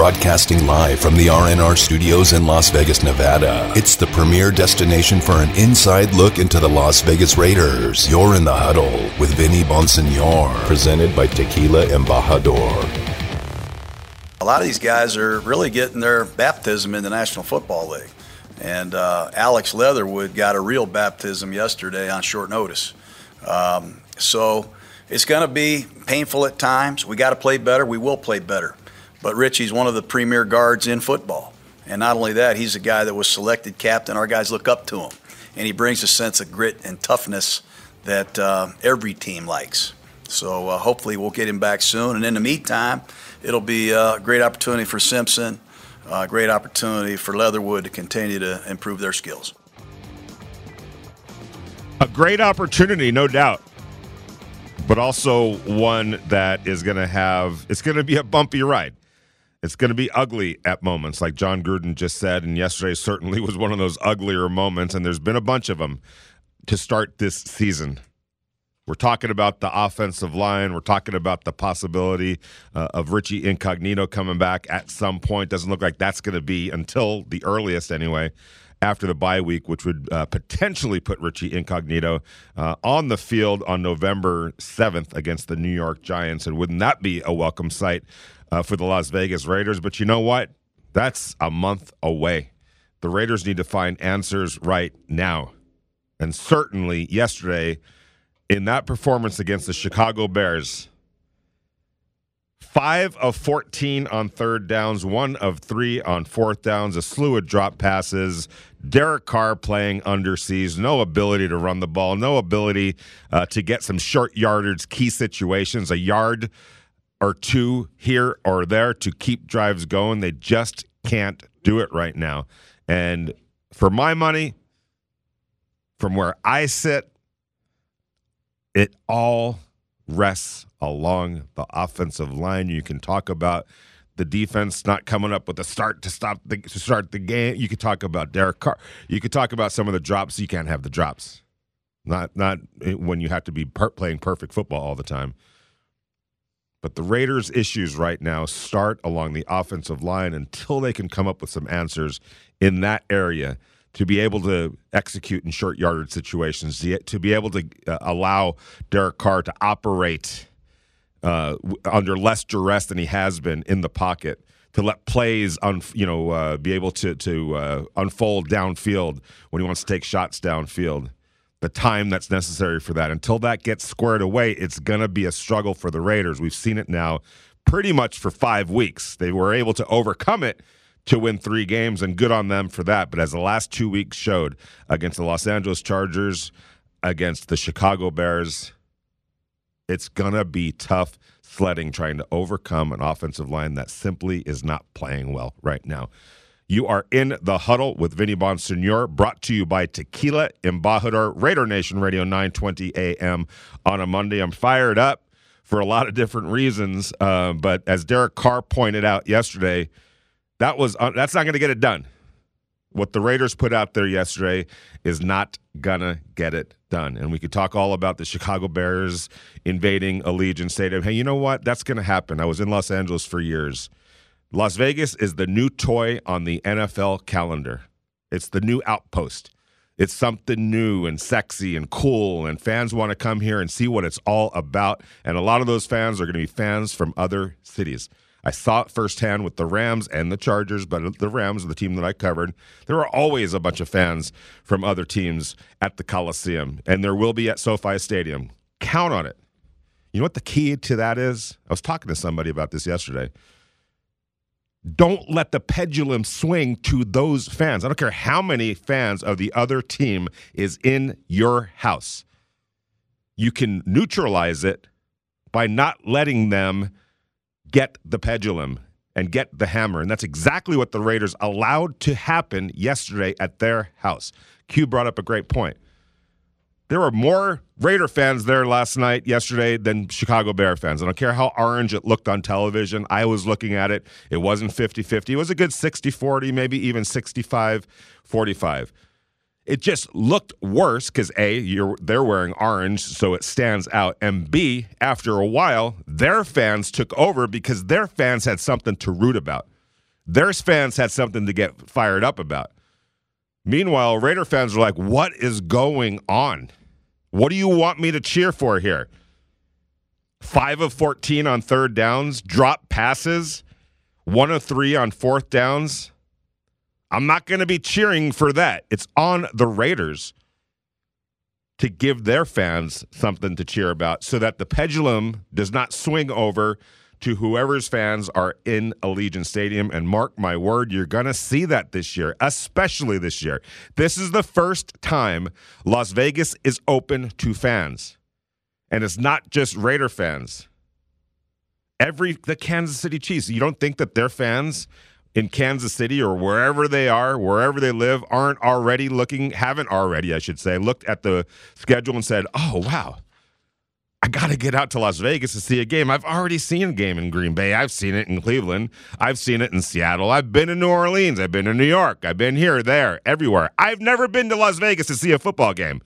Broadcasting live from the RNR studios in Las Vegas, Nevada. It's the premier destination for an inside look into the Las Vegas Raiders. You're in the huddle with Vinny Bonsignore, presented by Tequila Embajador. A lot of these guys are really getting their baptism in the National Football League. And uh, Alex Leatherwood got a real baptism yesterday on short notice. Um, so it's going to be painful at times. We got to play better. We will play better. But Richie's one of the premier guards in football. And not only that, he's a guy that was selected captain. Our guys look up to him. And he brings a sense of grit and toughness that uh, every team likes. So uh, hopefully we'll get him back soon. And in the meantime, it'll be a great opportunity for Simpson, a great opportunity for Leatherwood to continue to improve their skills. A great opportunity, no doubt but also one that is going to have it's going to be a bumpy ride. It's going to be ugly at moments, like Jon Gruden just said, and yesterday certainly was one of those uglier moments, and there's been a bunch of them to start this season. We're talking about the offensive line. We're talking about the possibility uh, of Richie Incognito coming back at some point. Doesn't look like that's going to be until the earliest, anyway, after the bye week, which would uh, potentially put Richie Incognito uh, on the field on November 7th against the New York Giants. And wouldn't that be a welcome sight? Uh, for the Las Vegas Raiders. But you know what? That's a month away. The Raiders need to find answers right now. And certainly yesterday, in that performance against the Chicago Bears, five of 14 on third downs, one of three on fourth downs, a slew of drop passes. Derek Carr playing underseas, no ability to run the ball, no ability uh, to get some short yardage, key situations, a yard or two here or there to keep drives going. They just can't do it right now. And for my money, from where I sit, it all rests along the offensive line. You can talk about the defense not coming up with a start to stop the, to start the game. You could talk about Derek Carr. You could talk about some of the drops. You can't have the drops. Not not when you have to be per- playing perfect football all the time. But the Raiders' issues right now start along the offensive line until they can come up with some answers in that area to be able to execute in short yardage situations, to be able to uh, allow Derek Carr to operate uh, under less duress than he has been in the pocket, to let plays, un, you know, uh, be able to to uh, unfold downfield when he wants to take shots downfield the time that's necessary for that. Until that gets squared away, it's going to be a struggle for the Raiders. We've seen it now pretty much for five weeks. They were able to overcome it to win three games, and good on them for that. But as the last two weeks showed against the Los Angeles Chargers, against the Chicago Bears, it's going to be tough sledding trying to overcome an offensive line that simply is not playing well right now. You are in the huddle with Vinny Bonsignore, brought to you by Tequila Embajador, Raider Nation Radio 920 AM on a Monday. I'm fired up for a lot of different reasons, uh, but as Derek Carr pointed out yesterday, that was uh, that's not going to get it done. What the Raiders put out there yesterday is not gonna get it done. And we could talk all about the Chicago Bears invading Allegiant Stadium. Hey, you know what? That's gonna happen. I was in Los Angeles for years. Las Vegas is the new toy on the NFL calendar. It's the new outpost. It's something new and sexy and cool, and fans want to come here and see what it's all about. And a lot of those fans are going to be fans from other cities. I saw it firsthand with the Rams and the Chargers, but the Rams, are the team that I covered, there are always a bunch of fans from other teams at the Coliseum, and there will be at SoFi Stadium. Count on it. You know what the key to that is? I was talking to somebody about this yesterday don't let the pendulum swing to those fans. I don't care how many fans of the other team is in your house. You can neutralize it by not letting them get the pendulum and get the hammer. And that's exactly what the Raiders allowed to happen yesterday at their house. Q brought up a great point. There were more Raider fans there last night, yesterday, than Chicago Bear fans. I don't care how orange it looked on television. I was looking at it. It wasn't 50 50. It was a good 60 40, maybe even 65 45. It just looked worse because A, they're wearing orange, so it stands out. And B, after a while, their fans took over because their fans had something to root about. Their fans had something to get fired up about. Meanwhile, Raider fans are like, what is going on? What do you want me to cheer for here? Five of 14 on third downs, drop passes, one of three on fourth downs. I'm not going to be cheering for that. It's on the Raiders to give their fans something to cheer about so that the pendulum does not swing over to whoever's fans are in Allegiant Stadium. And mark my word, you're going to see that this year, especially this year. This is the first time Las Vegas is open to fans. And it's not just Raider fans. Every the Kansas City Chiefs, you don't think that their fans in Kansas City or wherever they are, wherever they live, aren't already looking, haven't already, I should say, looked at the schedule and said, oh, wow, I got to get out to Las Vegas to see a game. I've already seen a game in Green Bay. I've seen it in Cleveland. I've seen it in Seattle. I've been in New Orleans. I've been in New York. I've been here, there, everywhere. I've never been to Las Vegas to see a football game.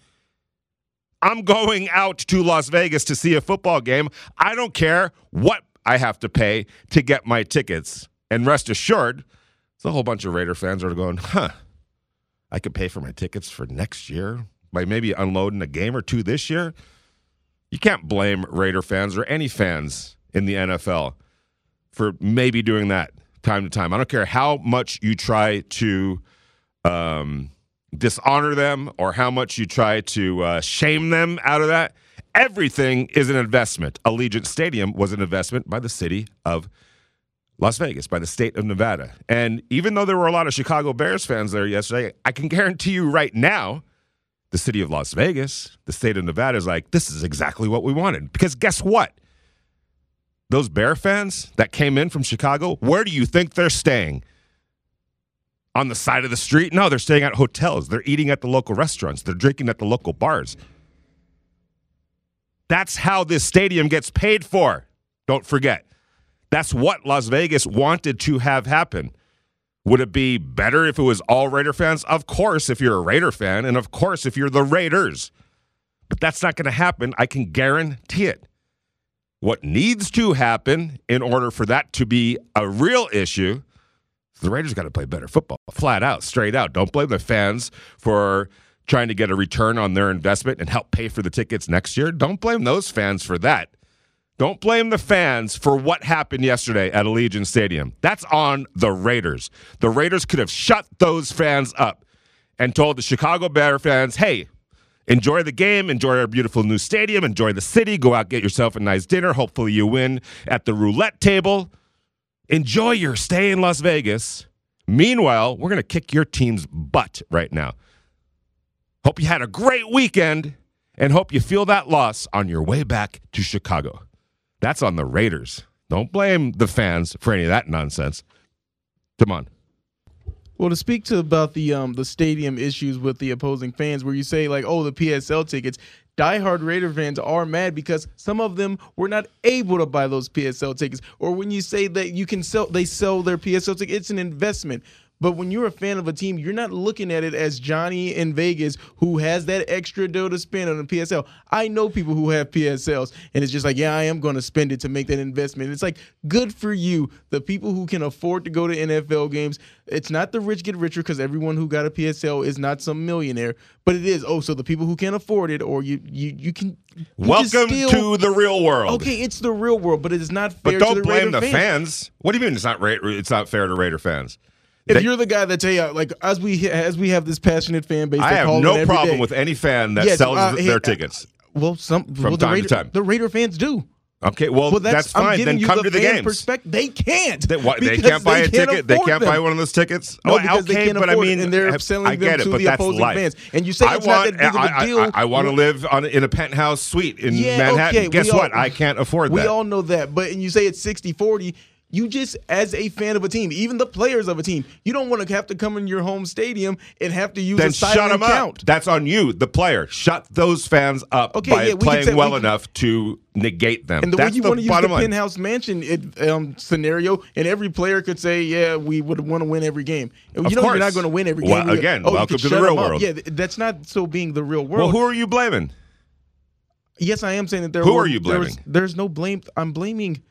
I'm going out to Las Vegas to see a football game. I don't care what I have to pay to get my tickets. And rest assured, there's a whole bunch of Raider fans are going, huh, I could pay for my tickets for next year by maybe unloading a game or two this year. You can't blame Raider fans or any fans in the NFL for maybe doing that time to time. I don't care how much you try to um, dishonor them or how much you try to uh, shame them out of that. Everything is an investment. Allegiant Stadium was an investment by the city of Las Vegas, by the state of Nevada. And even though there were a lot of Chicago Bears fans there yesterday, I can guarantee you right now the city of Las Vegas, the state of Nevada is like, this is exactly what we wanted. Because guess what? Those Bear fans that came in from Chicago, where do you think they're staying? On the side of the street? No, they're staying at hotels. They're eating at the local restaurants. They're drinking at the local bars. That's how this stadium gets paid for. Don't forget. That's what Las Vegas wanted to have happen. Would it be better if it was all Raider fans? Of course, if you're a Raider fan, and of course, if you're the Raiders. But that's not going to happen. I can guarantee it. What needs to happen in order for that to be a real issue, the Raiders got to play better football, flat out, straight out. Don't blame the fans for trying to get a return on their investment and help pay for the tickets next year. Don't blame those fans for that. Don't blame the fans for what happened yesterday at Allegiant Stadium. That's on the Raiders. The Raiders could have shut those fans up and told the Chicago Bear fans, hey, enjoy the game, enjoy our beautiful new stadium, enjoy the city, go out, get yourself a nice dinner. Hopefully, you win at the roulette table. Enjoy your stay in Las Vegas. Meanwhile, we're going to kick your team's butt right now. Hope you had a great weekend and hope you feel that loss on your way back to Chicago. That's on the Raiders. Don't blame the fans for any of that nonsense. Come on. Well, to speak to about the um the stadium issues with the opposing fans, where you say like, oh, the PSL tickets, diehard Raider fans are mad because some of them were not able to buy those PSL tickets. Or when you say that you can sell, they sell their PSL tickets, it's an investment. But when you're a fan of a team, you're not looking at it as Johnny in Vegas who has that extra dough to spend on a PSL. I know people who have PSLs, and it's just like, yeah, I am going to spend it to make that investment. It's like, good for you. The people who can afford to go to NFL games, it's not the rich get richer because everyone who got a PSL is not some millionaire, but it is. Oh, so the people who can't afford it, or you, you, you can. You Welcome still, to the real world. Okay, it's the real world, but it is not fair. But don't blame Raider the fans. What do you mean it's not Ra- it's not fair to Raider fans? If They- you're the guy that tell you, like, as we as we have this passionate fan base, I have no problem day- with any fan that Yes, sells uh, their hey, uh, tickets. Well, some well, the time to time. the Raider fans do. Okay, well, Well, that's, I'm fine. Then come the to the fan games. Perspective. They can't. They, what, they can't buy a can't ticket. They can't them. buy one of those tickets. No, oh, because okay, they can't but I mean, and they're I- selling I them it, to the opposing life. fans. And you say I it's not want, that big of a I- I- deal. I, I want to live on in a penthouse suite in Yeah, Manhattan. okay, Guess all- what? I can't afford We that. We all know that, but and you say it's 60-40, you just as a fan of a team, even the players of a team, you don't want to have to come in your home stadium and have to use then a shut silent them up. count. That's on you, the player. Shut those fans up Okay, by yeah, we playing say- well we can- enough to negate them. And the That's way you the want to use the line. penthouse mansion it, um, scenario, and every player could say, "Yeah, we would want to win every game." You know, course. you're not going to win every Well, game. You- again, oh, welcome to the real them up. world. Yeah, that's not so being the real world. Well, who are you blaming? yes, I am saying that there. Who were, are you blaming? there's no blame. I'm blaming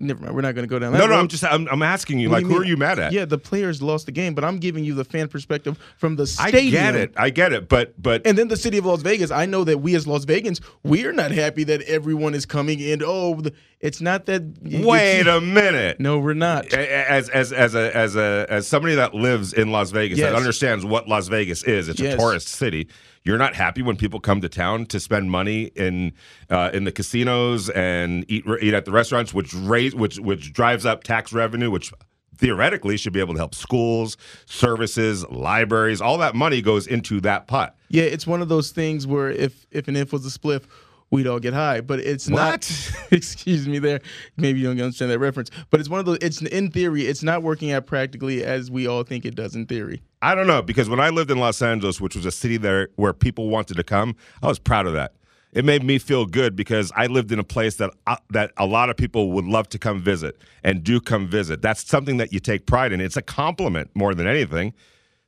never mind. We're not going to go down that. No, no. I'm just I'm, I'm asking you. What Like, do who mean? are you mad at? Yeah, the players lost the game, but I'm giving you the fan perspective from the stadium. I get it. I get it. But but And then the city of Las Vegas, I know that we as Las Vegans, we're not happy that everyone is coming in. Oh, the- it's not that. wait a minute. No, we're not. as as as a as a as somebody that lives in Las Vegas Yes. that understands what Las Vegas is, it's Yes. a tourist city. You're not happy when people come to town to spend money in uh, in the casinos and eat eat at the restaurants, which raise which which drives up tax revenue, which theoretically should be able to help schools, services, libraries. All that money goes into that pot. Yeah, it's one of those things where if if an if was a spliff, we'd all get high. But it's not. Excuse me, there. Maybe you don't understand that reference. But it's one of those. It's in theory, it's not working out practically as we all think it does in theory. I don't know because when I lived in Los Angeles, which was a city there where people wanted to come, I was proud of that. It made me feel good because I lived in a place that uh, that a lot of people would love to come visit and do come visit. That's something that you take pride in. It's a compliment more than anything.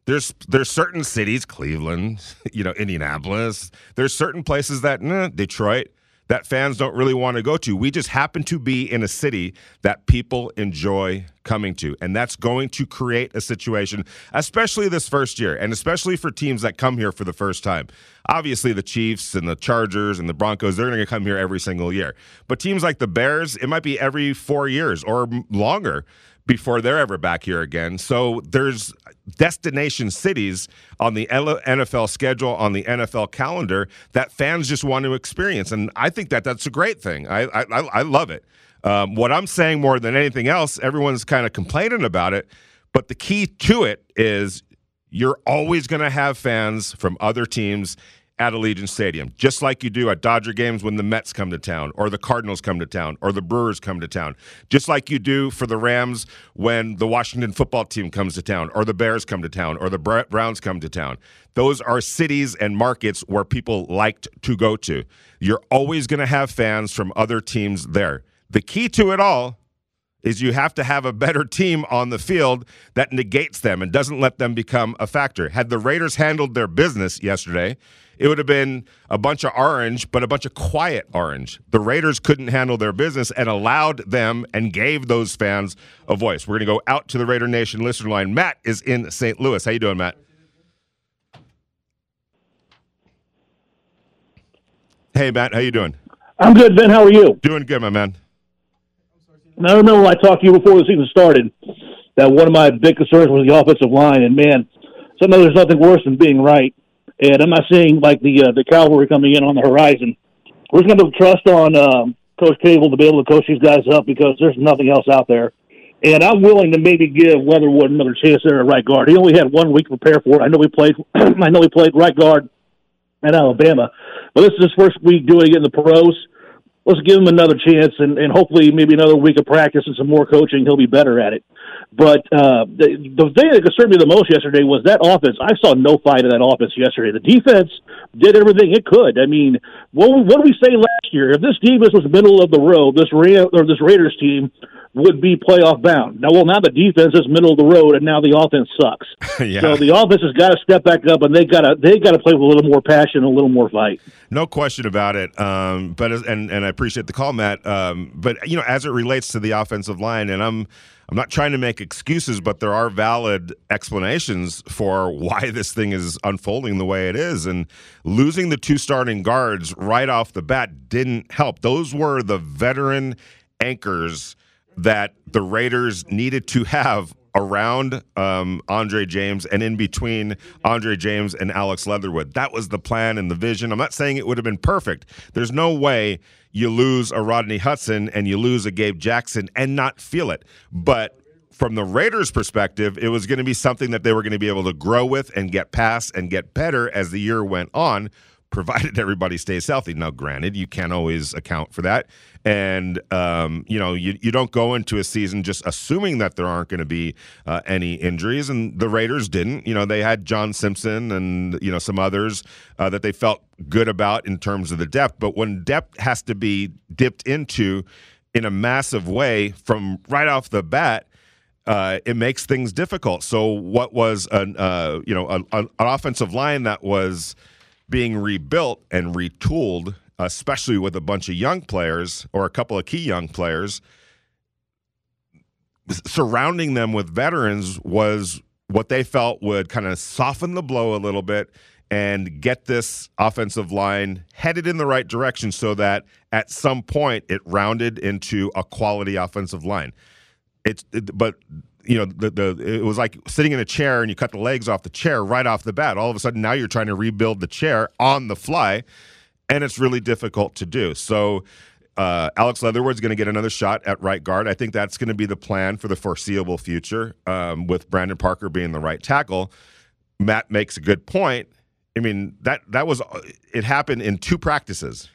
There's there's certain cities, Cleveland, you know, Indianapolis. There's certain places that nah, Detroit that fans don't really want to go to. We just happen to be in a city that people enjoy coming to. And that's going to create a situation, especially this first year, and especially for teams that come here for the first time. Obviously, the Chiefs and the Chargers and the Broncos, they're going to come here every single year. But teams like the Bears, it might be every four years or longer before they're ever back here again. So there's destination cities on the NFL schedule, on the NFL calendar that fans just want to experience, and I think that that's a great thing. I I, I love it. Um, what I'm saying more than anything else, everyone's kind of complaining about it, but the key to it is you're always going to have fans from other teams at Allegiant Stadium, just like you do at Dodger games when the Mets come to town, or the Cardinals come to town, or the Brewers come to town, just like you do for the Rams when the Washington football team comes to town, or the Bears come to town, or the Browns come to town. Those are cities and markets where people liked to go to. You're always going to have fans from other teams there. The key to it all is you have to have a better team on the field that negates them and doesn't let them become a factor. Had the Raiders handled their business yesterday, it would have been a bunch of orange, but a bunch of quiet orange. The Raiders couldn't handle their business and allowed them and gave those fans a voice. We're going to go out to the Raider Nation listener line. Matt is in St. Louis. How you doing, Matt? Hey, Matt. How you doing? I'm good, Ben. How are you? Doing good, my man. And I remember when I talked to you before the season started that one of my big concerns was the offensive line, and man, somehow there's nothing worse than being right. And I'm not seeing like the uh, the cavalry coming in on the horizon. We're going to trust on um, Coach Cable to be able to coach these guys up because there's nothing else out there. And I'm willing to maybe give Leatherwood another chance there at right guard. He only had one week to prepare for it. I know he played. I know he played right guard at Alabama, but this is his first week doing it in the pros let's give him another chance and, and hopefully maybe another week of practice and some more coaching he'll be better at it but uh, the, the thing that concerned me the most yesterday was that offense. I saw no fight in that offense yesterday. The defense did everything it could. I mean what, what did we say last year? If this defense was middle of the road this Ra- or this raiders team would be playoff bound now well now the defense is middle of the road and now the offense sucks yeah. so the offense has got to step back up and they got to they got to play with a little more passion a little more fight No question about it. Um, but as, and and I appreciate the call, Matt. Um, but you know, as it relates to the offensive line, and I'm I'm not trying to make excuses, but there are valid explanations for why this thing is unfolding the way it is. And losing the two starting guards right off the bat didn't help. Those were the veteran anchors that the Raiders needed to have around um, Andre James and in between Andre James and Alex Leatherwood. That was the plan and the vision. I'm not saying it would have been perfect. There's no way you lose a Rodney Hudson and you lose a Gabe Jackson and not feel it. But from the Raiders' perspective, it was going to be something that they were going to be able to grow with and get past and get better as the year went on provided everybody stays healthy. Now, granted, you can't always account for that. And, um, you know, you, you don't go into a season just assuming that there aren't going to be uh, any injuries. And the Raiders didn't. You know, they had John Simpson and, you know, some others uh, that they felt good about in terms of the depth. But when depth has to be dipped into in a massive way from right off the bat, uh, it makes things difficult. So, what was an uh, you know an, an offensive line that was being rebuilt and retooled, especially with a bunch of young players or a couple of key young players, surrounding them with veterans was what they felt would kind of soften the blow a little bit and get this offensive line headed in the right direction so that at some point it rounded into a quality offensive line. It's it, but you know the the it was like sitting in a chair and you cut the legs off the chair right off the bat. All of a sudden now you're trying to rebuild the chair on the fly and it's really difficult to do. So uh, Alex Leatherwood's going to get another shot at right guard. I think that's going to be the plan for the foreseeable future, um, with Brandon Parker being the right tackle. Matt makes a good point. I mean that that was it happened in two practices,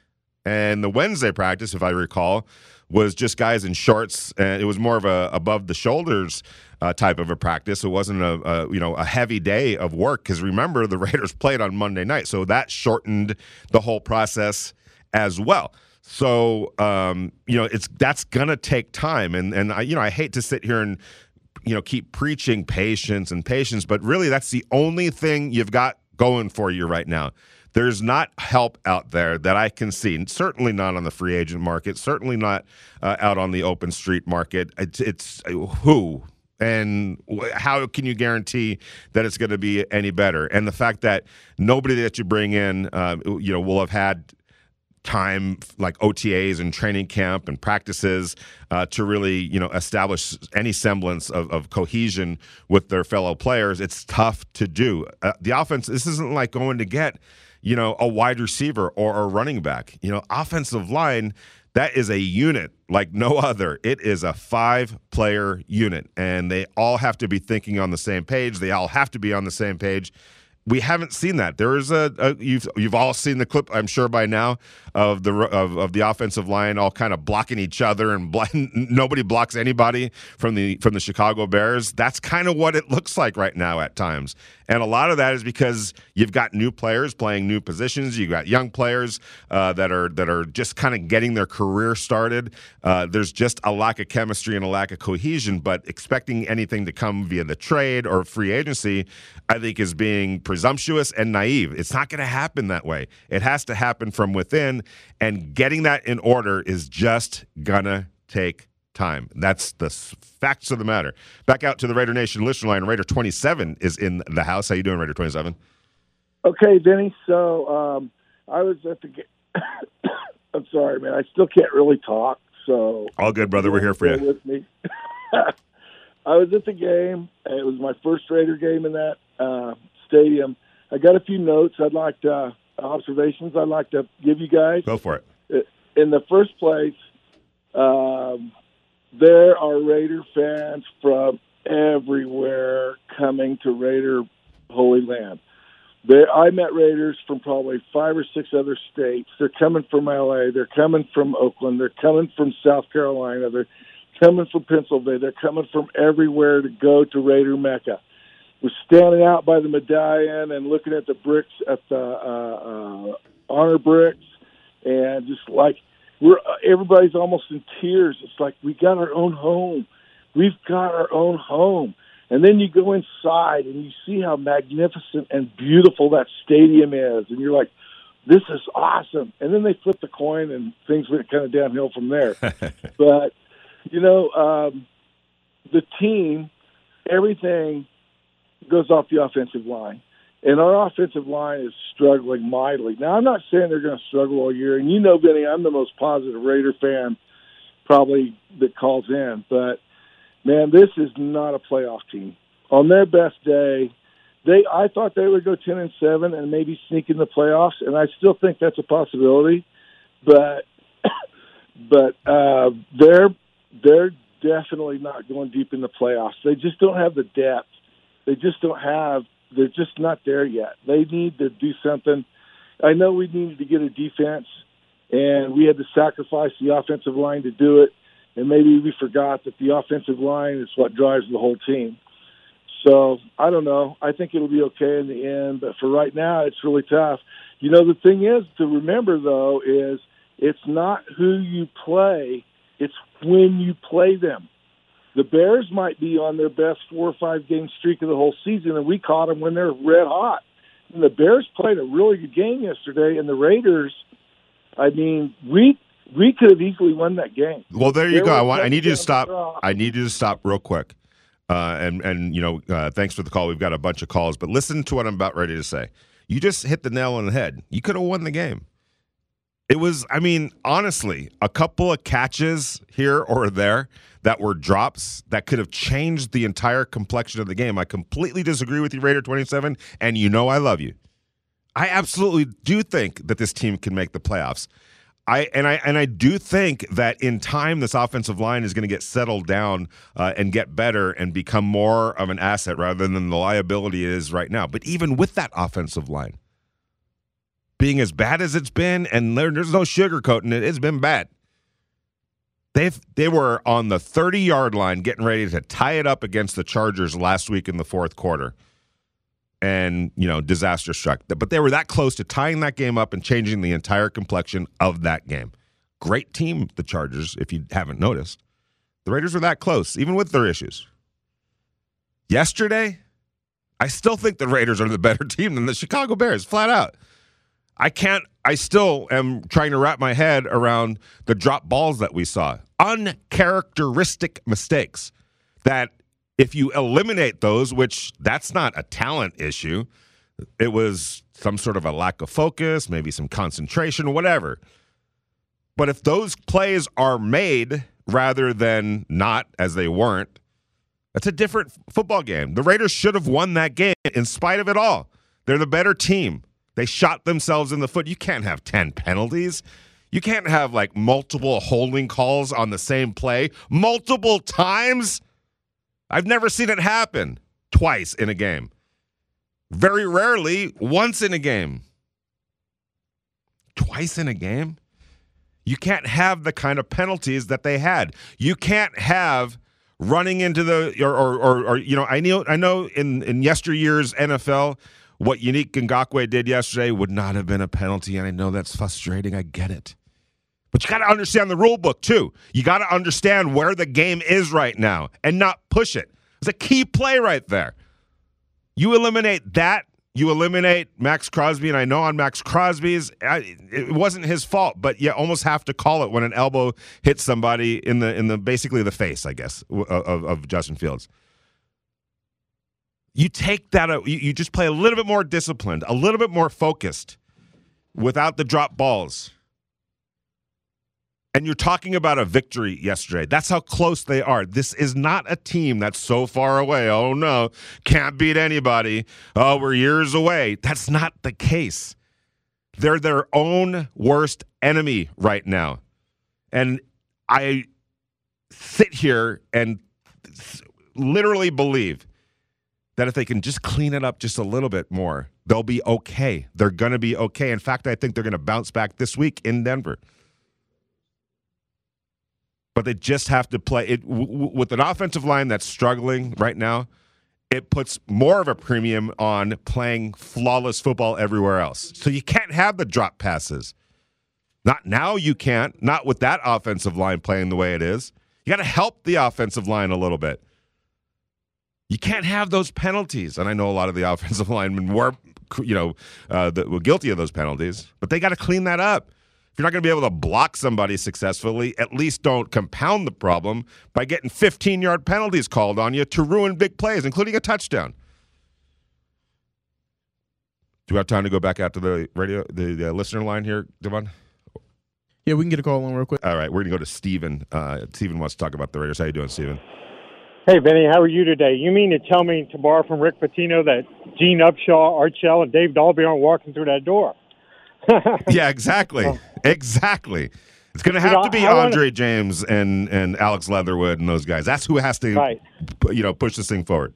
and the Wednesday practice, if I recall, was just guys in shorts, and it was more of a above the shoulders uh, type of a practice. It wasn't a, a you know a heavy day of work because remember the Raiders played on Monday night, so that shortened the whole process as well. So um, you know, it's that's gonna take time, and and I you know I hate to sit here and you know keep preaching patience and patience, but really that's the only thing you've got going for you right now. There's not help out there that I can see. Certainly not on the free agent market. Certainly not uh, out on the open street market. It's, it's who and how can you guarantee that it's going to be any better? And the fact that nobody that you bring in, uh, you know, will have had time like OTAs and training camp and practices uh, to really you know establish any semblance of, of, cohesion with their fellow players. It's tough to do. Uh, the offense. This isn't like going to get you know a wide receiver or a running back. You know, offensive line. That is a unit like no other. It is a five player unit, and they all have to be thinking on the same page. They all have to be on the same page we haven't seen that. There is a, a, you've you've all seen the clip, I'm sure by now, of the of, of the offensive line all kind of blocking each other and bl- nobody blocks anybody from the from the Chicago Bears. That's kind of what it looks like right now at times. And a lot of that is because you've got new players playing new positions. You've got young players uh, that are that are just kind of getting their career started. Uh, there's just a lack of chemistry and a lack of cohesion. But expecting anything to come via the trade or free agency, I think, is being presumptuous and naive. It's not going to happen that way. It has to happen from within, and getting that in order is just gonna take time. That's the facts of the matter. Back out to the Raider Nation listener line. Raider 27 is in the house. How you doing, Raider 27? Okay, Vinny. So um, I was at the. I'm sorry, man. I still can't really talk. So all good, brother. We're here for you. With me. I was at the game. It was my first Raider game in that uh, stadium. I got a few notes. I'd like to, uh, observations. I'd like to give you guys. Go for it. In the first place, um, there are Raider fans from everywhere coming to Raider Holy Land. There, I met Raiders from probably five or six other states. They're coming from LA. They're coming from Oakland. They're coming from South Carolina. They're coming from Pennsylvania. They're coming from everywhere to go to Raider Mecca. We're standing out by the medallion and looking at the bricks at the uh, uh, honor bricks, and just like we're everybody's almost in tears. It's like we got our own home. We've got our own home. And then you go inside and you see how magnificent and beautiful that stadium is, and you're like, "This is awesome." And then they flip the coin, and things went kind of downhill from there. but you know, um, the team, everything goes off the offensive line. And our offensive line is struggling mightily. Now, I'm not saying they're going to struggle all year. And you know, Benny, I'm the most positive Raider fan probably that calls in. But, man, this is not a playoff team. On their best day, they I thought they would go 10 and 7 and maybe sneak in the playoffs. And I still think that's a possibility. But, but uh, they're, they're definitely not going deep in the playoffs. They just don't have the depth. They just don't have they're just not there yet. They need to do something. I know we needed to get a defense, and we had to sacrifice the offensive line to do it. And maybe we forgot that the offensive line is what drives the whole team. So I don't know. I think it'll be okay in the end, but for right now, it's really tough. You know, the thing is to remember though is it's not who you play; it's when you play them. The Bears might be on their best four or five game streak of the whole season, and we caught them when they're red hot. And the Bears played a really good game yesterday, and the Raiders, I mean, we we could have easily won that game. Well, there you go. I, want, I need you to stop. draw. I need you to stop real quick. Uh, and and you know, uh, thanks for the call. We've got a bunch of calls, but listen to what I'm about ready to say. You just hit the nail on the head. You could have won the game. It was, I mean, honestly, a couple of catches here or there that were drops that could have changed the entire complexion of the game. I completely disagree with you, Raider 27, and you know I love you. I absolutely do think that this team can make the playoffs. I and I and I do think that in time this offensive line is going to get settled down uh, and get better and become more of an asset rather than the liability it is right now. But even with that offensive line being as bad as it's been, and there, there's no sugarcoating it, it's been bad. They've they were on the 30 yard line getting ready to tie it up against the Chargers last week in the fourth quarter. And you know disaster struck. But they were that close to tying that game up and changing the entire complexion of that game. Great team the chargers if you haven't noticed. The raiders were that close even with their issues. Yesterday i still think the raiders are the better team than the chicago bears flat out i can't i still am trying to wrap my head around the drop balls that we saw uncharacteristic mistakes that if you eliminate those, which that's not a talent issue, it was some sort of a lack of focus, maybe some concentration, whatever. But if those plays are made rather than not, as they weren't, that's a different football game. The Raiders should have won that game in spite of it all. They're the better team. They shot themselves in the foot. You can't have 10 penalties. You can't have like multiple holding calls on the same play multiple times. I've never seen it happen twice in a game. Very rarely, once in a game. Twice in a game? You can't have the kind of penalties that they had. You can't have running into the or or, or, or you know I know I know in in yesteryear's NFL what Yannick Ngakoue did yesterday would not have been a penalty, and I know that's frustrating. I get it. But you got to understand the rule book too. You got to understand where the game is right now and not push it. It's a key play right there. You eliminate that, you eliminate Maxx Crosby, and I know on Maxx Crosby's, it wasn't his fault, but you almost have to call it when an elbow hits somebody in the in the basically the face, I guess, of, of Justin Fields. You take that, uh, you, you just play a little bit more disciplined, a little bit more focused, without the drop balls. And you're talking about a victory yesterday. That's how close they are. This is not a team that's so far away. Oh no, can't beat anybody. Oh, we're years away. That's not the case. They're their own worst enemy right now. And I sit here and literally believe that if they can just clean it up just a little bit more, they'll be okay. They're going to be okay. In fact, I think they're going to bounce back this week in Denver but they just have to play it w- w- with an offensive line that's struggling right now. It puts more of a premium on playing flawless football everywhere else. So you can't have the drop passes. Not now, you can't. Not with that offensive line playing the way it is. You got to help the offensive line a little bit. You can't have those penalties. And I know a lot of the offensive linemen were, you know, uh, that were guilty of those penalties, but they got to clean that up. If you're not going to be able to block somebody successfully, at least don't compound the problem by getting 15 yard penalties called on you to ruin big plays, including a touchdown. Do we have time to go back out to the radio, the, the listener line here, Devon? Yeah, we can get a call on real quick. All right, we're going to go to Steven. Uh, Steven wants to talk about the Raiders. How you doing, Steven? Hey, Vinny, how are you today? You mean to tell me tomorrow from Rick Pitino that Gene Upshaw, Art Shell, and Dave Dalby aren't walking through that door? Yeah, exactly. Exactly. It's going to have know, to be wanna- Andre James and, and Alex Leatherwood and those guys. That's who has to, Right. you know, push this thing forward.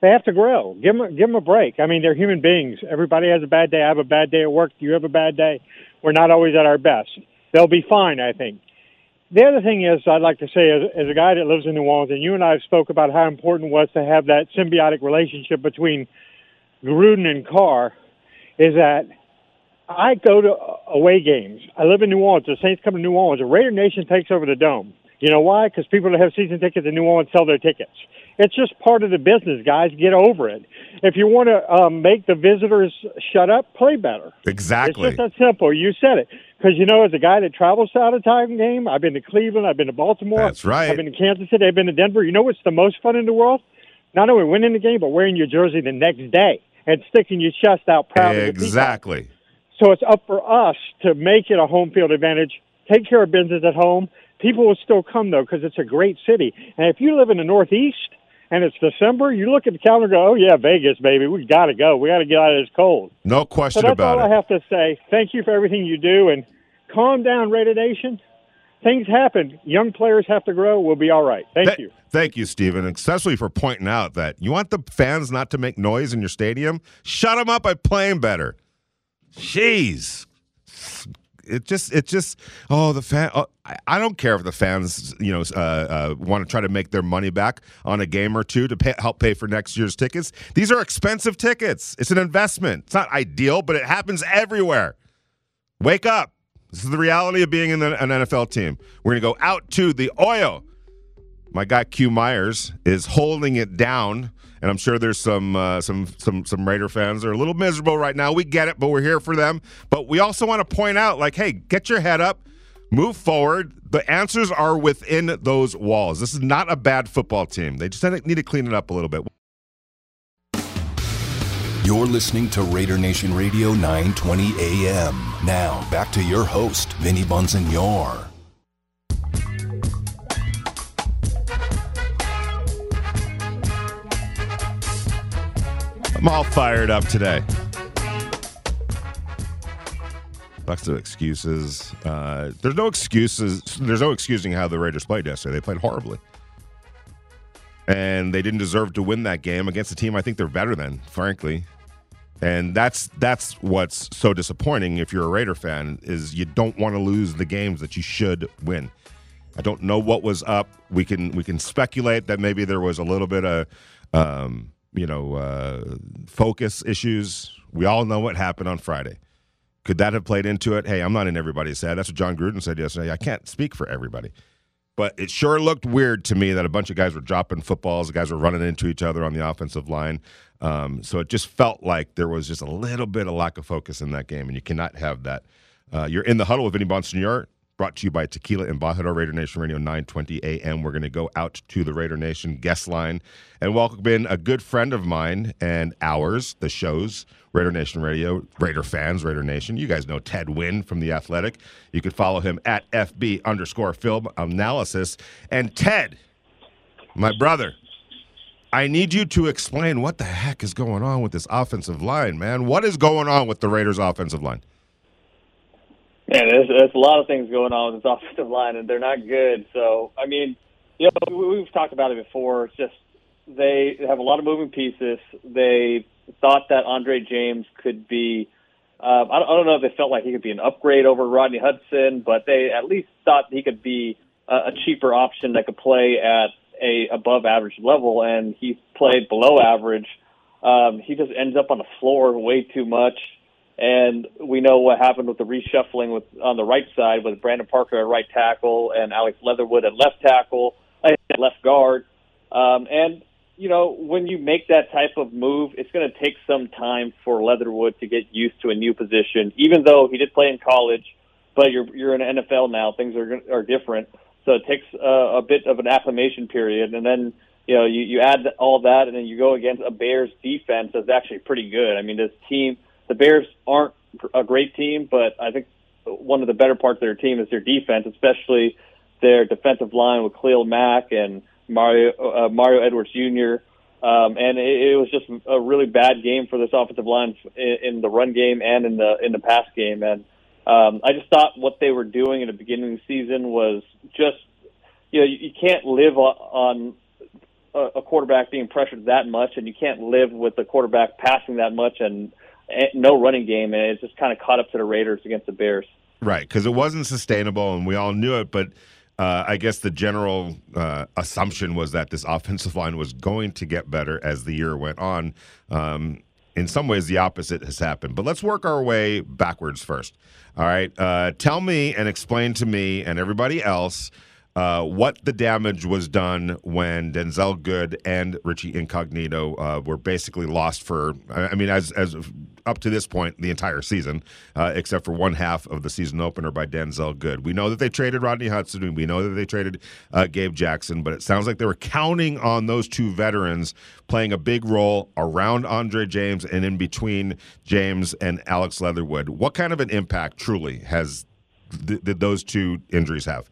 They have to grow. Give them, give them a break. I mean, they're human beings. Everybody has a bad day. I have a bad day at work. You have a bad day. We're not always at our best. They'll be fine, I think. The other thing is, I'd like to say, as, as a guy that lives in New Orleans, and you and I have spoke about how important it was to have that symbiotic relationship between Gruden and Carr, is that I go to away games. I live in New Orleans. The Saints come to New Orleans. The Raider Nation takes over the dome. You know why? Because people that have season tickets in New Orleans sell their tickets. It's just part of the business, guys. Get over it. If you want to um, make the visitors shut up, play better. Exactly. It's just that simple. You said it. Because you know, as a guy that travels to out of town game, I've been to Cleveland, I've been to Baltimore, That's right. I've been to Kansas City, I've been to Denver. You know what's the most fun in the world? Not only winning the game, but wearing your jersey the next day and sticking your chest out proud. of the peacock. Exactly. So it's up for us to make it a home field advantage. Take care of business at home. People will still come though because it's a great city. And if you live in the Northeast and it's December, you look at the calendar and go, "Oh yeah, Vegas, baby, we got to go. We got to get out of this cold." No So question that's about all it. I have to say. Thank you for everything you do, and calm down, Raider Nation. Things happen. Young players have to grow. We'll be all right. Thank Th- you. Thank you, Stephen, especially for pointing out that you want the fans not to make noise in your stadium. Shut them up by playing better. Jeez. It just, it just, oh, the fan. Oh, I, I don't care if the fans, you know, uh, uh, want to try to make their money back on a game or two to pay, help pay for next year's tickets. These are expensive tickets. It's an investment. It's not ideal, but it happens everywhere. Wake up. This is the reality of being in the, an NFL team. We're going to go out to the Oyo. My guy Q Myers is holding it down, and I'm sure there's some uh, some some some Raider fans are a little miserable right now. We get it, but we're here for them. But we also want to point out, like, hey, get your head up, move forward. The answers are within those walls. This is not a bad football team. They just need to clean it up a little bit. You're listening to Raider Nation Radio 920 AM. Now, back to your host, Vinny Bonsignore. I'm all fired up today. Lots of excuses. Uh, there's no excuses. There's no excusing how the Raiders played yesterday. They played horribly. And they didn't deserve to win that game against a team I think they're better than, frankly. And that's that's what's so disappointing if you're a Raider fan is you don't want to lose the games that you should win. I don't know what was up. We can we can speculate that maybe there was a little bit of um, you know uh, focus issues. We all know what happened on Friday. Could that have played into it? Hey, I'm not in everybody's head. That's what Jon Gruden said yesterday. I can't speak for everybody. But it sure looked weird to me that a bunch of guys were dropping footballs. Guys were running into each other on the offensive line. Um, so it just felt like there was just a little bit of lack of focus in that game, and you cannot have that. Uh, you're in the huddle with Vinny Bonsignore, brought to you by Tequila Embajador Raider Nation Radio 920 AM. We're going to go out to the Raider Nation guest line and welcome in a good friend of mine and ours, the show's Raider Nation Radio, Raider fans, Raider Nation. You guys know Ted Nguyen from The Athletic. You can follow him at FB underscore film analysis. And Ted, my brother, I need you to explain what the heck is going on with this offensive line, man. What is going on with the Raiders' offensive line? Man, there's, there's a lot of things going on with this offensive line, and they're not good. So, I mean, you know, we- we've talked about it before. It's just they have a lot of moving pieces. They thought that Andre James could be. Uh, I, don't, I don't know if they felt like he could be an upgrade over Rodney Hudson, but they at least thought he could be a, a cheaper option that could play at a above average level, and he played below average. Um, he just ends up on the floor way too much. And we know what happened with the reshuffling with on the right side with Brandon Parker at right tackle and Alex Leatherwood at left tackle, left guard. Um, and you know, when you make that type of move, it's going to take some time for Leatherwood to get used to a new position. Even though he did play in college, but you're you're in the NFL now, things are are different. So it takes uh, a bit of an acclimation period, and then you know you you add all that, and then you go against a Bears defense that's actually pretty good. I mean, this team, the Bears aren't a great team, but I think one of the better parts of their team is their defense, especially their defensive line with Khalil Mack and Mario uh, Mario Edwards Jr. Um, and it, it was just a really bad game for this offensive line in, in the run game and in the in the pass game. And um, I just thought what they were doing in the beginning of the season was just you know you, you can't live on, on a, quarterback being pressured that much, and you can't live with the quarterback passing that much and no running game. And it just kind of caught up to the Raiders against the Bears. Right, because it wasn't sustainable, and we all knew it. But uh, I guess the general uh, assumption was that this offensive line was going to get better as the year went on. Um, in some ways, the opposite has happened. But let's work our way backwards first. All right, uh, tell me and explain to me and everybody else uh, what the damage was done when Denzelle Good and Richie Incognito uh, were basically lost for, I mean, as as up to this point, the entire season, uh, except for one half of the season opener by Denzelle Good. We know that they traded Rodney Hudson, we know that they traded uh, Gabe Jackson, but it sounds like they were counting on those two veterans playing a big role around Andre James and in between James and Alex Leatherwood. What kind of an impact truly has did those two injuries have?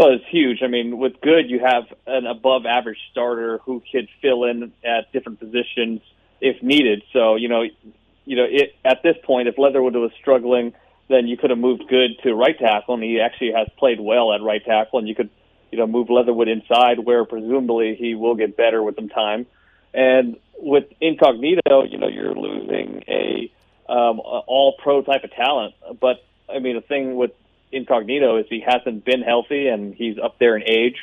Well, it's huge. I mean, with Good, you have an above average starter who could fill in at different positions if needed. So, you know, you know, it, at this point, if Leatherwood was struggling, then you could have moved Good to right tackle, and he actually has played well at right tackle, and you could, you know, move Leatherwood inside, where presumably he will get better with some time. And with Incognito, you know, you're losing a um, all pro type of talent. But I mean, the thing with Incognito is he hasn't been healthy and he's up there in age.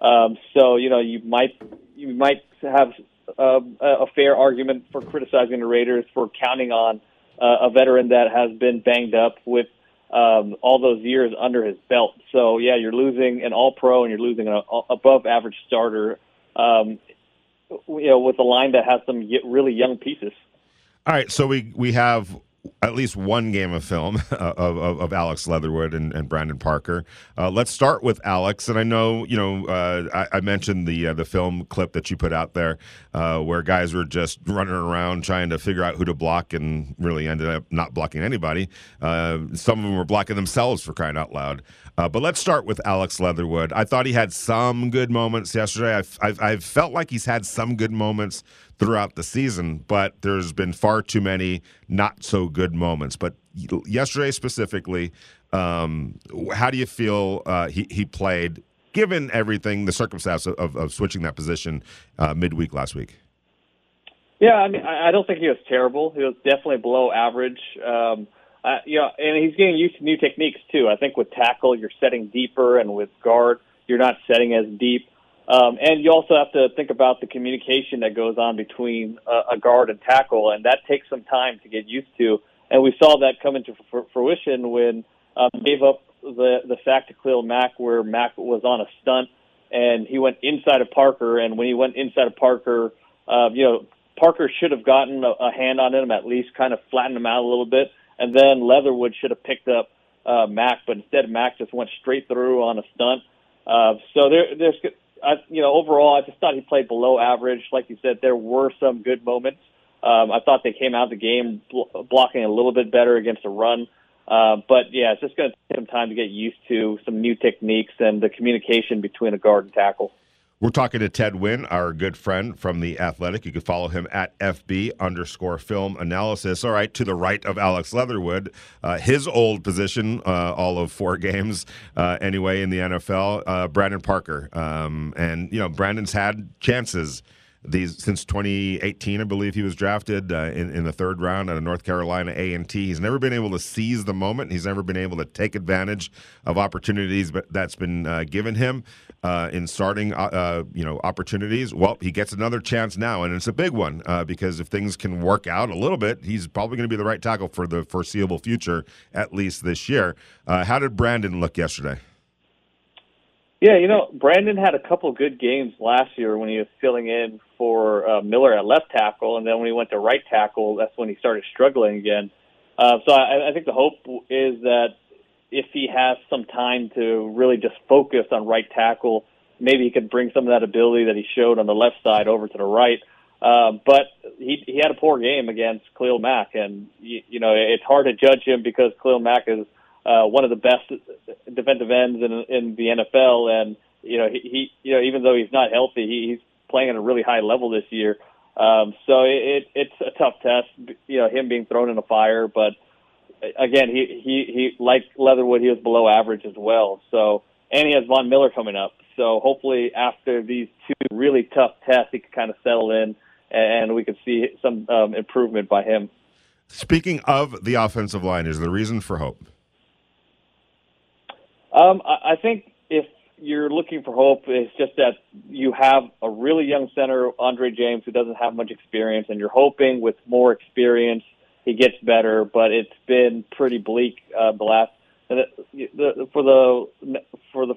Um, so you know you might you might have uh, a fair argument for criticizing the Raiders for counting on uh, a veteran that has been banged up with um, all those years under his belt. So yeah, you're losing an All Pro and you're losing an above average starter. Um, you know, with a line that has some really young pieces. All right, so we we have at least one game of film of, of, of Alex Leatherwood and, and Brandon Parker. Uh, let's start with Alex, and I know you know uh, I, I, mentioned the uh, the film clip that you put out there uh, where guys were just running around trying to figure out who to block and really ended up not blocking anybody. Uh, some of them were blocking themselves for crying out loud. Uh, but let's start with Alex Leatherwood. I thought he had some good moments yesterday. I've, I've, I've felt like he's had some good moments throughout the season, but there's been far too many not so good moments. But yesterday specifically, um, how do you feel uh, he, he played, given everything, the circumstance of, of switching that position uh, midweek last week? Yeah, I mean, I don't think he was terrible. He was definitely below average. Um, uh, you know, and he's getting used to new techniques too. I think with tackle, you're setting deeper, and with guard, you're not setting as deep. Um, and you also have to think about the communication that goes on between a, a guard and tackle, and that takes some time to get used to. And we saw that come into fr- fruition when um, gave up the the sack to Khalil Mack, where Mack was on a stunt, and he went inside of Parker. And when he went inside of Parker, uh, you know, Parker should have gotten a, a hand on him, at least kind of flattened him out a little bit and then Leatherwood should have picked up uh, Mack, but instead Mack just went straight through on a stunt. Uh, so there, there's, I, you know, overall, I just thought he played below average. Like you said, there were some good moments. Um, I thought they came out of the game bl- blocking a little bit better against the run. Uh, but yeah, it's just going to take some time to get used to some new techniques and the communication between a guard and tackle. We're talking to Ted Nguyen, our good friend from The Athletic. You can follow him at FB underscore film analysis. All right, to the right of Alex Leatherwood, uh, his old position, uh, all of four games uh, anyway in the NFL, uh, Brandon Parker. Um, and, you know, Brandon's had chances these since 2018 i believe he was drafted uh, in, in the third round out of north carolina a&t he's never been able to seize the moment. He's never been able to take advantage of opportunities that's been uh, given him uh, in starting uh, uh, you know opportunities. Well he gets another chance now and it's a big one uh, because if things can work out a little bit he's probably going to be the right tackle for the foreseeable future at least this year. How did brandon look yesterday? Yeah, you know, Brandon had a couple good games last year when he was filling in for uh, Miller at left tackle, and then when he went to right tackle, that's when he started struggling again. Uh, so I, I think the hope is that if he has some time to really just focus on right tackle, maybe he could bring some of that ability that he showed on the left side over to the right. Uh, but he he had a poor game against Khalil Mack, and you, you know it's hard to judge him because Khalil Mack is uh, one of the best defensive ends in in the NFL, and you know he, he you know even though he's not healthy, he, he's playing at a really high level this year. Um, so it, it's a tough test, you know, him being thrown in the fire. But again, he he he like Leatherwood, he was below average as well. So and he has Von Miller coming up. So hopefully after these two really tough tests, he can kind of settle in, and we could see some um, improvement by him. Speaking of the offensive line, is the reason for hope? Um, I, I think if you're looking for hope, it's just that you have a really young center, Andre James, who doesn't have much experience, and you're hoping with more experience he gets better. But it's been pretty bleak uh, the last the, the, for the for the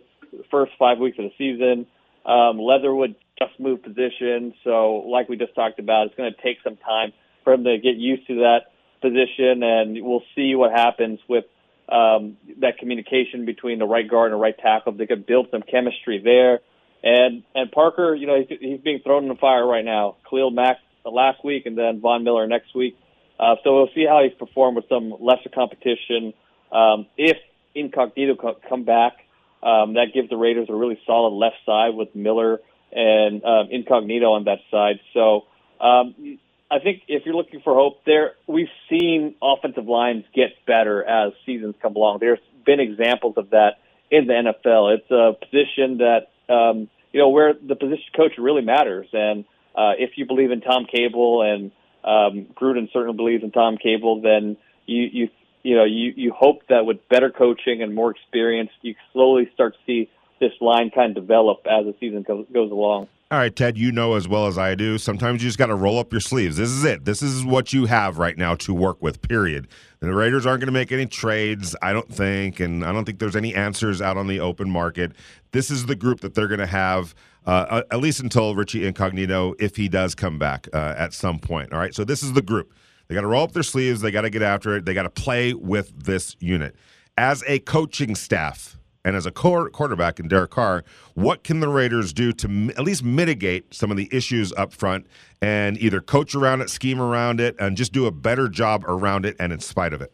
first five weeks of the season. Um, Leatherwood just moved position, so like we just talked about, it's going to take some time for him to get used to that position, and we'll see what happens with um, that communication between the right guard and the right tackle. They could build some chemistry there. And and Parker, you know, he's, he's being thrown in the fire right now. Khalil Mack last week, and then Von Miller next week. Uh, so we'll see how he's performed with some lesser competition. Um, if Incognito co- come back, um, that gives the Raiders a really solid left side with Miller and um, Incognito on that side. So um, I think if you're looking for hope there, we've seen offensive lines get better as seasons come along. There's been examples of that in the NFL. It's a position that um, you know where the position coach really matters, and uh, if you believe in Tom Cable and um, Gruden certainly believes in Tom Cable, then you you you know you you hope that with better coaching and more experience, you slowly start to see this line kind of develop as the season goes, goes along. All right, Ted, you know as well as I do, sometimes you just got to roll up your sleeves. This is it. This is what you have right now to work with, period. The Raiders aren't going to make any trades, I don't think, and I don't think there's any answers out on the open market. This is the group that they're going to have. Uh, at least until Richie Incognito, if he does come back uh, at some point. All right, so this is the group. They got to roll up their sleeves. They got to get after it. They got to play with this unit. As a coaching staff, and as a quarterback in Derek Carr, what can the Raiders do to at least mitigate some of the issues up front and either coach around it, scheme around it, and just do a better job around it and in spite of it?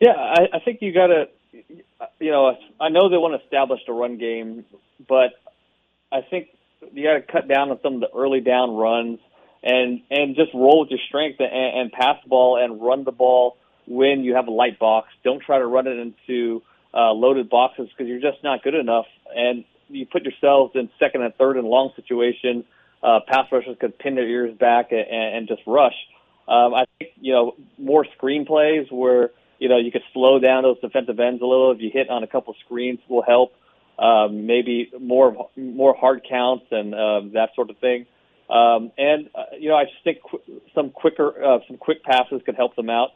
Yeah, I, I think you got to, you know, I know they want to establish the run game, but I think you got to cut down on some of the early down runs and and just roll with your strength and, and pass the ball and run the ball when you have a light box. Don't try to run it into uh, loaded boxes because you're just not good enough, and you put yourselves in second and third and long situations. Uh, pass rushers could pin their ears back and, and just rush. Um, I think you know more screen plays where you know you could slow down those defensive ends a little. If you hit on a couple screens, will help. Um, maybe more more hard counts and uh, that sort of thing. Um, and uh, you know, I just think qu- some quicker, uh, some quick passes could help them out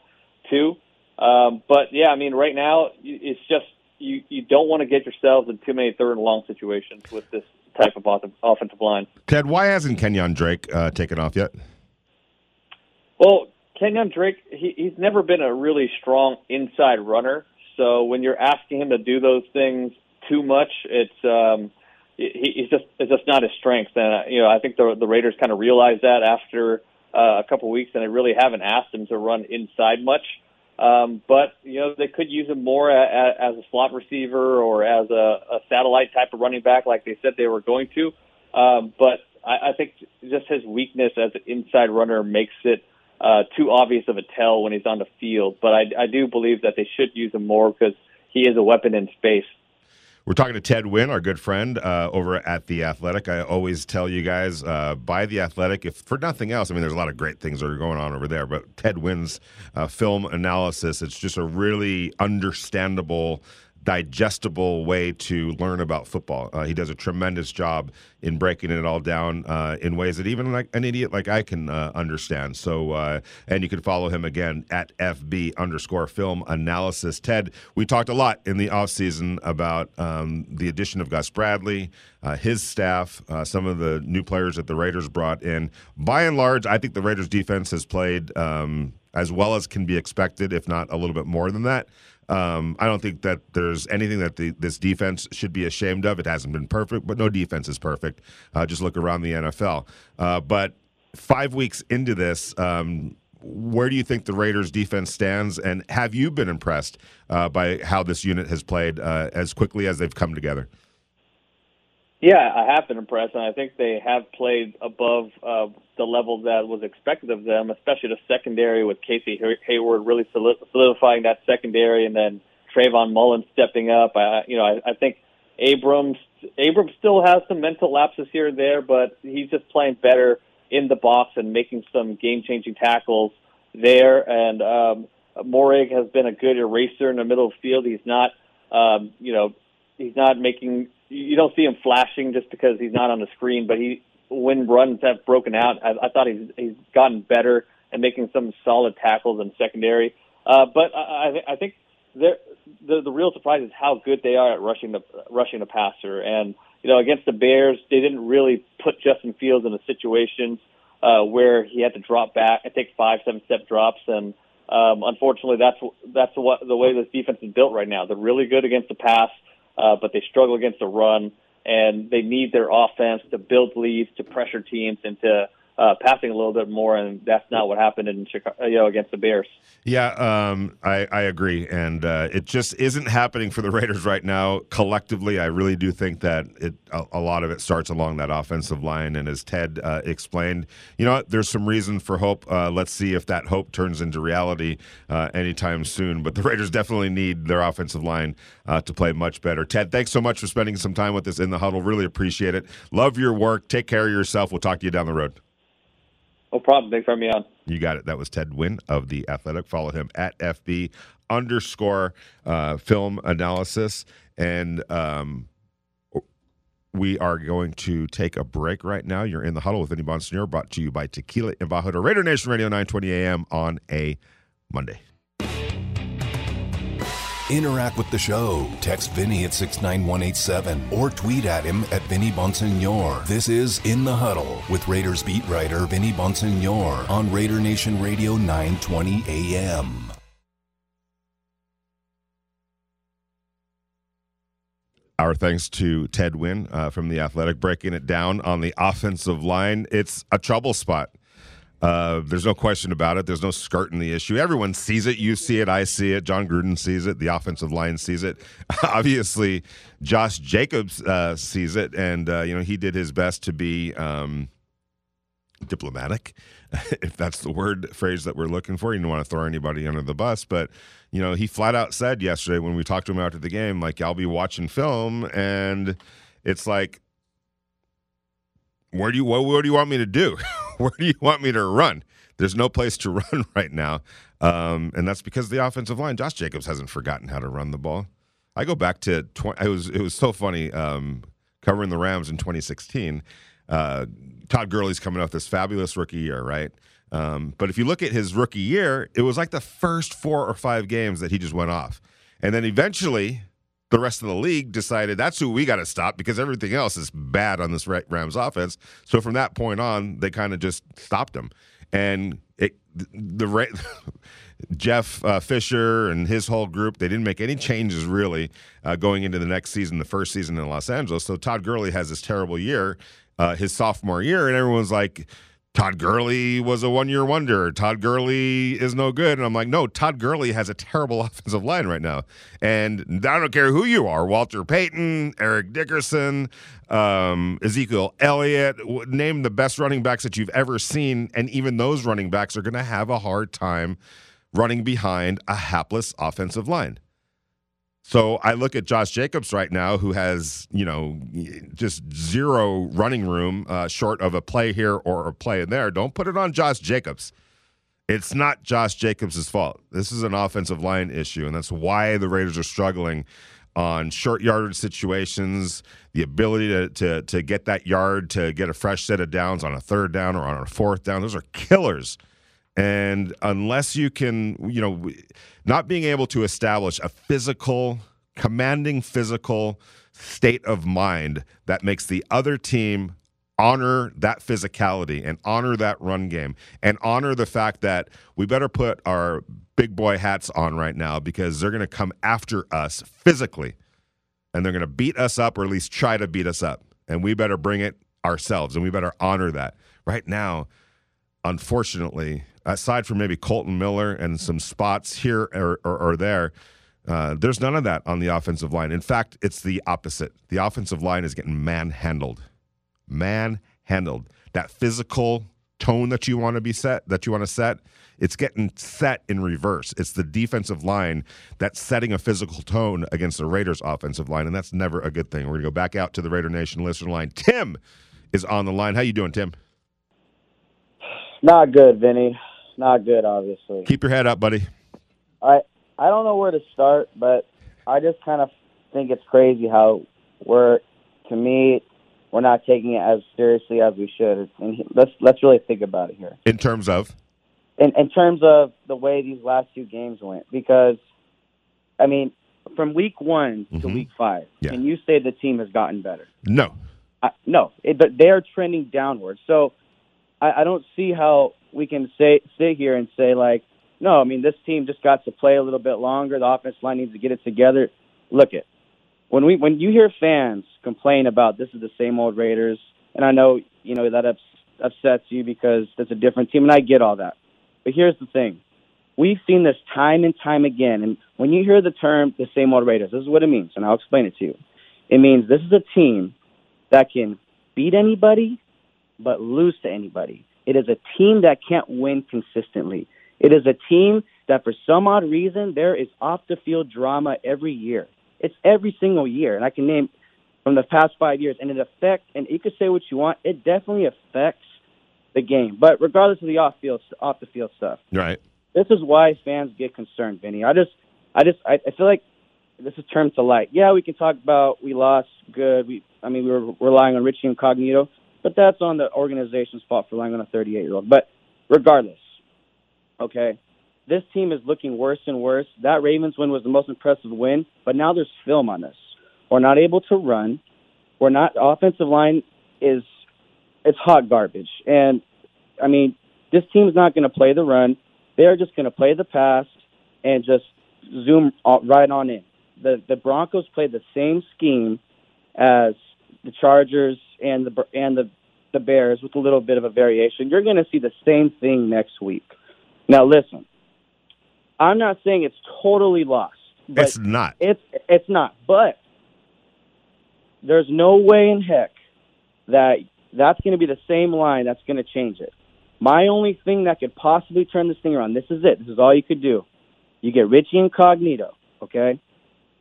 too. Um, but yeah, I mean, right now it's just you you don't want to get yourselves in too many third and long situations with this type of offensive line. Ted, why hasn't Kenyon Drake uh, taken off yet? Well, Kenyon Drake, he, he's never been a really strong inside runner. So when you're asking him to do those things too much, it's um, he, he's just it's just not his strength. And uh, you know, I think the the Raiders kind of realized that after uh, a couple weeks, and they really haven't asked him to run inside much. Um, but you know they could use him more a, a, as a slot receiver or as a, a satellite type of running back, like they said they were going to. Um, but I, I think just his weakness as an inside runner makes it uh, too obvious of a tell when he's on the field. But I, I do believe that they should use him more because he is a weapon in space. We're talking to Ted Nguyen, our good friend uh, over at The Athletic. I always tell you guys, uh, buy The Athletic, if for nothing else. I mean, there's a lot of great things that are going on over there, but Ted Nguyen's uh, film analysis, it's just a really understandable digestible way to learn about football. Uh, he does a tremendous job in breaking it all down uh, in ways that even like an idiot like I can uh, understand. So, uh, and you can follow him again at FB underscore film analysis. Ted, we talked a lot in the offseason about um, the addition of Gus Bradley, uh, his staff, uh, some of the new players that the Raiders brought in. By and large, I think the Raiders defense has played um, as well as can be expected, if not a little bit more than that. Um, I don't think that there's anything that the, this defense should be ashamed of. It hasn't been perfect, but no defense is perfect. Uh, just look around the NFL. Uh, but five weeks into this, um, where do you think the Raiders' defense stands? And have you been impressed uh, by how this unit has played uh, as quickly as they've come together? Yeah, I have been impressed, and I think they have played above uh, the level that was expected of them, especially the secondary with Casey Hayward really solidifying that secondary, and then Trayvon Mullen stepping up. I, you know, I, I think Abrams Abrams still has some mental lapses here and there, but he's just playing better in the box and making some game-changing tackles there. And um, Moehrig has been a good eraser in the middle of the field. He's not, um, you know, he's not making you don't see him flashing just because he's not on the screen, but he when runs have broken out, I, I thought he's he's gotten better and making some solid tackles in secondary. Uh, but I, I think the the real surprise is how good they are at rushing the rushing the passer. And you know, against the Bears, they didn't really put Justin Fields in a situation uh, where he had to drop back and take five, seven step drops. And um, unfortunately, that's that's what the way this defense is built right now. They're really good against the pass, uh, but they struggle against the run. And they need their offense to build leads, to pressure teams, and to uh, passing a little bit more, and that's not what happened in Chicago, you know, against the Bears. Yeah, um, I, I, agree, and uh, it just isn't happening for the Raiders right now. Collectively, I really do think that it a, a lot of it starts along that offensive line, and as Ted uh, explained, you know, what, there's some reason for hope. Uh, let's see if that hope turns into reality uh, anytime soon. But the Raiders definitely need their offensive line uh, to play much better. Ted, thanks so much for spending some time with us in the huddle. Really appreciate it. Love your work. Take care of yourself. We'll talk to you down the road. No problem. Thanks for having me on. You got it. That was Ted Nguyen of The Athletic. Follow him at FB underscore uh, film analysis. And um, we are going to take a break right now. You're in the huddle with Vinny Bonsignore, brought to you by Tequila Embajador, Raider Nation Radio 920 AM on a Monday. Interact with the show. Text Vinny at 69187 or tweet at him at Vinny Bonsignore. This is In the Huddle with Raiders beat writer Vinny Bonsignore on Raider Nation Radio 920 AM. Our thanks to Ted Nguyen uh, from The Athletic breaking it down on the offensive line. It's a trouble spot uh, there's no question about it. There's no skirting the issue. Everyone sees it. You see it. I see it. Jon Gruden sees it. The offensive line sees it. Obviously, Josh Jacobs uh, sees it, and uh, you know he did his best to be um, diplomatic, if that's the word phrase that we're looking for. You don't want to throw anybody under the bus, but you know he flat out said yesterday when we talked to him after the game, like I'll be watching film, and it's like, where do you what, what do you want me to do? where do you want me to run? There's no place to run right now. Um, and that's because the offensive line, Josh Jacobs hasn't forgotten how to run the ball. I go back to 20, it was it was so funny um, covering the Rams in 2016. Uh, Todd Gurley's coming off this fabulous rookie year, right? Um, but if you look at his rookie year, it was like the first four or five games that he just went off, and then eventually the rest of the league decided that's who we got to stop because everything else is bad on this Rams offense. So from that point on, they kind of just stopped him. And it, the Jeff uh, Fisher and his whole group, they didn't make any changes really uh, going into the next season, the first season in Los Angeles. So Todd Gurley has this terrible year, uh, his sophomore year, and everyone's like, Todd Gurley was a one year wonder. Todd Gurley is no good. And I'm like, no, Todd Gurley has a terrible offensive line right now. And I don't care who you are Walter Payton, Eric Dickerson, um, Ezekiel Elliott, name the best running backs that you've ever seen. And even those running backs are going to have a hard time running behind a hapless offensive line. So I look at Josh Jacobs right now, who has you know just zero running room, uh, short of a play here or a play there. Don't put it on Josh Jacobs. It's not Josh Jacobs' fault. This is an offensive line issue, and that's why the Raiders are struggling on short yardage situations, the ability to, to, to get that yard to get a fresh set of downs on a third down or on a fourth down. Those are killers and unless you can, you know, not being able to establish a physical, commanding physical state of mind that makes the other team honor that physicality and honor that run game and honor the fact that we better put our big boy hats on right now because they're going to come after us physically and they're going to beat us up or at least try to beat us up. And we better bring it ourselves and we better honor that. Right now, unfortunately, aside from maybe Kolton Miller and some spots here or, or, or there, uh, there's none of that on the offensive line. In fact, it's the opposite. The offensive line is getting manhandled, manhandled. That physical tone that you want to be set, that you want to set, it's getting set in reverse. It's the defensive line that's setting a physical tone against the Raiders' offensive line, and that's never a good thing. We're gonna go back out to the Raider Nation listener line. Tim is on the line. How you doing, Tim? Not good, Vinny not good, obviously. Keep your head up, buddy. I I don't know where to start, but I just kind of think it's crazy how we're, to me, we're not taking it as seriously as we should. And let's let's really think about it here. In terms of, in in terms of the way these last two games went, because, I mean, from week one to Mhm. week five, Yeah. can you say the team has gotten better? No. I, no, it, but they are trending downward. So I, I don't see how we can say sit here and say like, no, I mean this team just got to play a little bit longer. The offensive line needs to get it together. Look it when we when you hear fans complain about this is the same old Raiders, and I know you know that ups, upsets you because it's a different team, and I get all that. But here's the thing: we've seen this time and time again. And when you hear the term "the same old Raiders," this is what it means, and I'll explain it to you. It means this is a team that can beat anybody but lose to anybody. It is a team that can't win consistently. It is a team that, for some odd reason, there is off the field drama every year. It's every single year, and I can name from the past five years, and it affects. And you can say what you want, it definitely affects the game. But regardless of the off field off the field stuff, Right. this is why fans get concerned, Vinny. I just, I just, I, I feel like this is turned to light. Yeah, we can talk about we lost, good. We, I mean, we were relying on Richie Incognito, but that's on the organization's fault for relying on a 38 year old. But regardless, okay, this team is looking worse and worse. That Ravens win was the most impressive win, but now there's film on this. We're not able to run. We're not. Offensive line is it's hot garbage, and I mean, this team's not going to play the run. They're just going to play the pass and just zoom right on in. The the Broncos played the same scheme as the Chargers and the and the the Bears with a little bit of a variation. You're going to see the same thing next week. Now listen, I'm not saying it's totally lost. But It's not. It's it's not. But there's no way in heck that that's going to be the same line that's going to change it. My only thing that could possibly turn this thing around, this is it. This is all you could do. You get Richie Incognito, okay?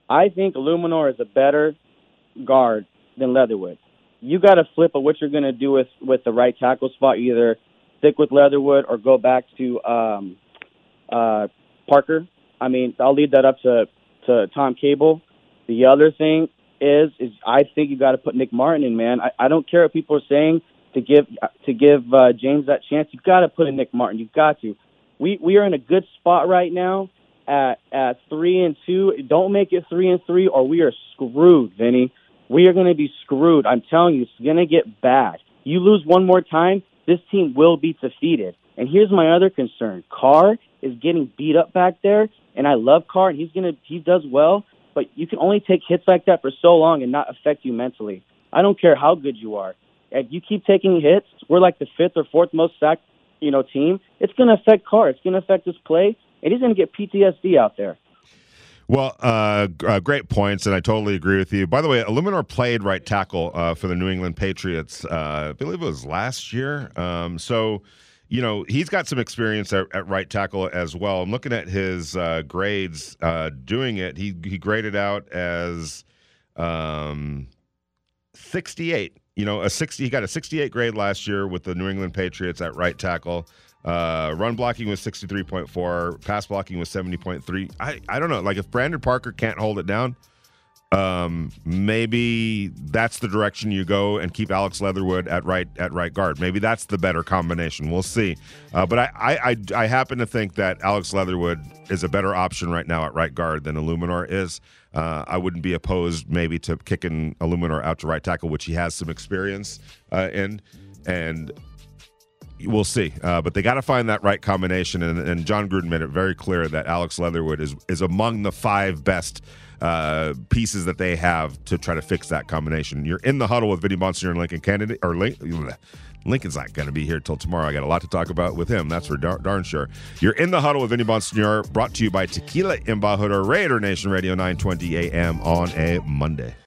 I think Eluemunor is a better guard than Leatherwood. You got to flip of what you're going to do with with the right tackle spot. Either stick with Leatherwood or go back to um, uh, Parker. I mean, I'll leave that up to to Tom Cable. The other thing is is I think you got to put Nick Martin in, man. I, I don't care what people are saying to give to give uh, James that chance. You've got to put in Nick Martin. You've got to. We we are in a good spot right now at at three and two. Don't make it three and three, or we are screwed, Vinny. We are going to be screwed. I'm telling you, it's going to get bad. You lose one more time, this team will be defeated. And here's my other concern: Carr is getting beat up back there, and I love Carr, and he's gonna he does well. But you can only take hits like that for so long and not affect you mentally. I don't care how good you are. If you keep taking hits, we're like the fifth or fourth most sacked, you know, team. It's going to affect Carr. It's going to affect his play, and he's going to get PTSD out there. Well, uh, uh, great points, and I totally agree with you. By the way, Eluemunor played right tackle uh, for the New England Patriots. Uh, I believe it was last year. Um, so, you know, he's got some experience at, at right tackle as well. I'm looking at his uh, grades uh, doing it. He he graded out as um, 68. You know, a 60. He got a 68 grade last year with the New England Patriots at right tackle. Uh, run blocking was 63.4. Pass blocking was 70.3. I, I don't know. Like if Brandon Parker can't hold it down, um, maybe that's the direction you go and keep Alex Leatherwood at right at right guard. Maybe that's the better combination. We'll see. Uh, but I, I, I I happen to think that Alex Leatherwood is a better option right now at right guard than Eluemunor is. Uh, I wouldn't be opposed maybe to kicking Eluemunor out to right tackle, which he has some experience uh, in, and we'll see. Uh, but they got to find that right combination, and, and Jon Gruden made it very clear that Alex Leatherwood is is among the five best uh, pieces that they have to try to fix that combination. You're in the huddle with Vinny Bonsignore and Lincoln Kennedy, or Lincoln's not going to be here till tomorrow. I got a lot to talk about with him. That's for dar- darn sure. You're in the huddle with Vinny Bonsignore, brought to you by Tequila Embajador Raider Nation Radio 920 AM on a Monday.